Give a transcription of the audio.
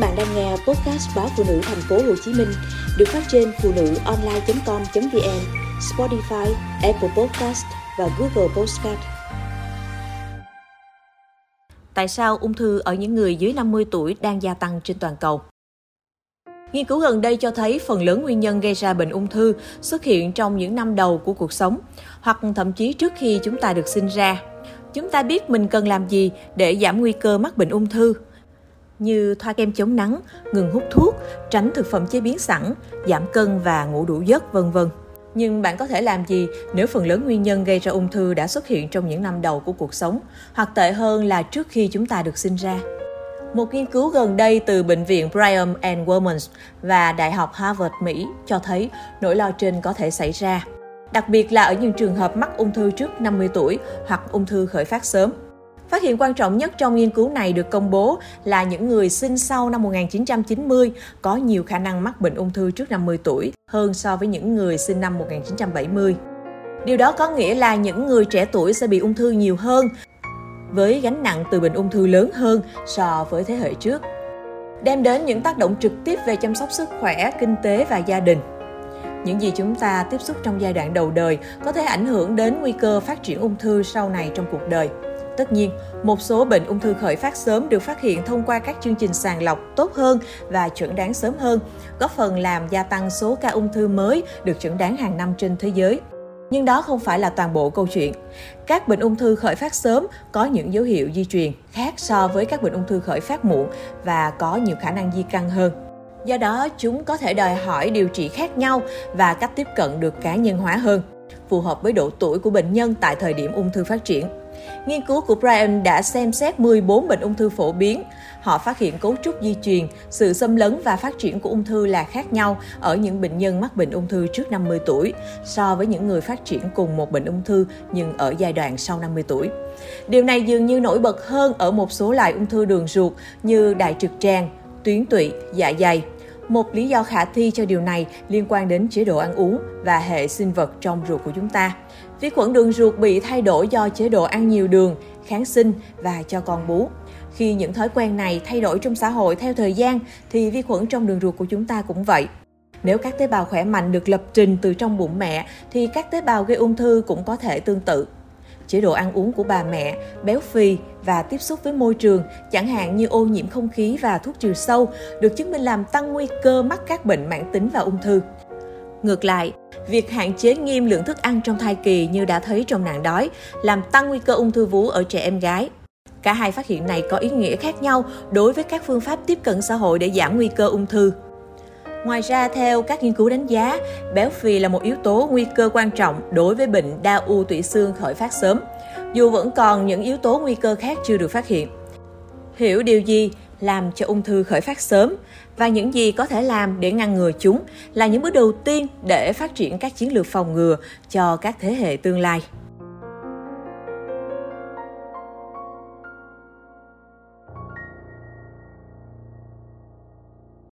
bạn đang nghe podcast báo phụ nữ thành phố Hồ Chí Minh được phát trên phụ nữ online.com.vn, Spotify, Apple Podcast và Google Podcast. Tại sao ung thư ở những người dưới 50 tuổi đang gia tăng trên toàn cầu? Nghiên cứu gần đây cho thấy phần lớn nguyên nhân gây ra bệnh ung thư xuất hiện trong những năm đầu của cuộc sống, hoặc thậm chí trước khi chúng ta được sinh ra. Chúng ta biết mình cần làm gì để giảm nguy cơ mắc bệnh ung thư, như thoa kem chống nắng, ngừng hút thuốc, tránh thực phẩm chế biến sẵn, giảm cân và ngủ đủ giấc, vân vân. Nhưng bạn có thể làm gì nếu phần lớn nguyên nhân gây ra ung thư đã xuất hiện trong những năm đầu của cuộc sống, hoặc tệ hơn là trước khi chúng ta được sinh ra? Một nghiên cứu gần đây từ Bệnh viện Brigham and Women's và Đại học Harvard, Mỹ cho thấy nỗi lo trên có thể xảy ra, đặc biệt là ở những trường hợp mắc ung thư trước 50 tuổi hoặc ung thư khởi phát sớm. Phát hiện quan trọng nhất trong nghiên cứu này được công bố là những người sinh sau năm 1990 có nhiều khả năng mắc bệnh ung thư trước 50 tuổi hơn so với những người sinh năm 1970. Điều đó có nghĩa là những người trẻ tuổi sẽ bị ung thư nhiều hơn với gánh nặng từ bệnh ung thư lớn hơn so với thế hệ trước đem đến những tác động trực tiếp về chăm sóc sức khỏe, kinh tế và gia đình. Những gì chúng ta tiếp xúc trong giai đoạn đầu đời có thể ảnh hưởng đến nguy cơ phát triển ung thư sau này trong cuộc đời. Tất nhiên, một số bệnh ung thư khởi phát sớm được phát hiện thông qua các chương trình sàng lọc tốt hơn và chuẩn đoán sớm hơn, góp phần làm gia tăng số ca ung thư mới được chuẩn đoán hàng năm trên thế giới. Nhưng đó không phải là toàn bộ câu chuyện. Các bệnh ung thư khởi phát sớm có những dấu hiệu di truyền khác so với các bệnh ung thư khởi phát muộn và có nhiều khả năng di căn hơn. Do đó, chúng có thể đòi hỏi điều trị khác nhau và cách tiếp cận được cá nhân hóa hơn, phù hợp với độ tuổi của bệnh nhân tại thời điểm ung thư phát triển. Nghiên cứu của Brian đã xem xét 14 bệnh ung thư phổ biến. Họ phát hiện cấu trúc di truyền, sự xâm lấn và phát triển của ung thư là khác nhau ở những bệnh nhân mắc bệnh ung thư trước 50 tuổi so với những người phát triển cùng một bệnh ung thư nhưng ở giai đoạn sau 50 tuổi. Điều này dường như nổi bật hơn ở một số loại ung thư đường ruột như đại trực tràng, tuyến tụy, dạ dày. Một lý do khả thi cho điều này liên quan đến chế độ ăn uống và hệ sinh vật trong ruột của chúng ta. Vi khuẩn đường ruột bị thay đổi do chế độ ăn nhiều đường, kháng sinh và cho con bú. Khi những thói quen này thay đổi trong xã hội theo thời gian thì vi khuẩn trong đường ruột của chúng ta cũng vậy. Nếu các tế bào khỏe mạnh được lập trình từ trong bụng mẹ thì các tế bào gây ung thư cũng có thể tương tự. Chế độ ăn uống của bà mẹ, béo phì và tiếp xúc với môi trường, chẳng hạn như ô nhiễm không khí và thuốc trừ sâu, được chứng minh làm tăng nguy cơ mắc các bệnh mãn tính và ung thư. Ngược lại, việc hạn chế nghiêm lượng thức ăn trong thai kỳ như đã thấy trong nạn đói làm tăng nguy cơ ung thư vú ở trẻ em gái. Cả hai phát hiện này có ý nghĩa khác nhau đối với các phương pháp tiếp cận xã hội để giảm nguy cơ ung thư. Ngoài ra, theo các nghiên cứu đánh giá, béo phì là một yếu tố nguy cơ quan trọng đối với bệnh đa u tủy xương khởi phát sớm, dù vẫn còn những yếu tố nguy cơ khác chưa được phát hiện. Hiểu điều gì làm cho ung thư khởi phát sớm và những gì có thể làm để ngăn ngừa chúng là những bước đầu tiên để phát triển các chiến lược phòng ngừa cho các thế hệ tương lai.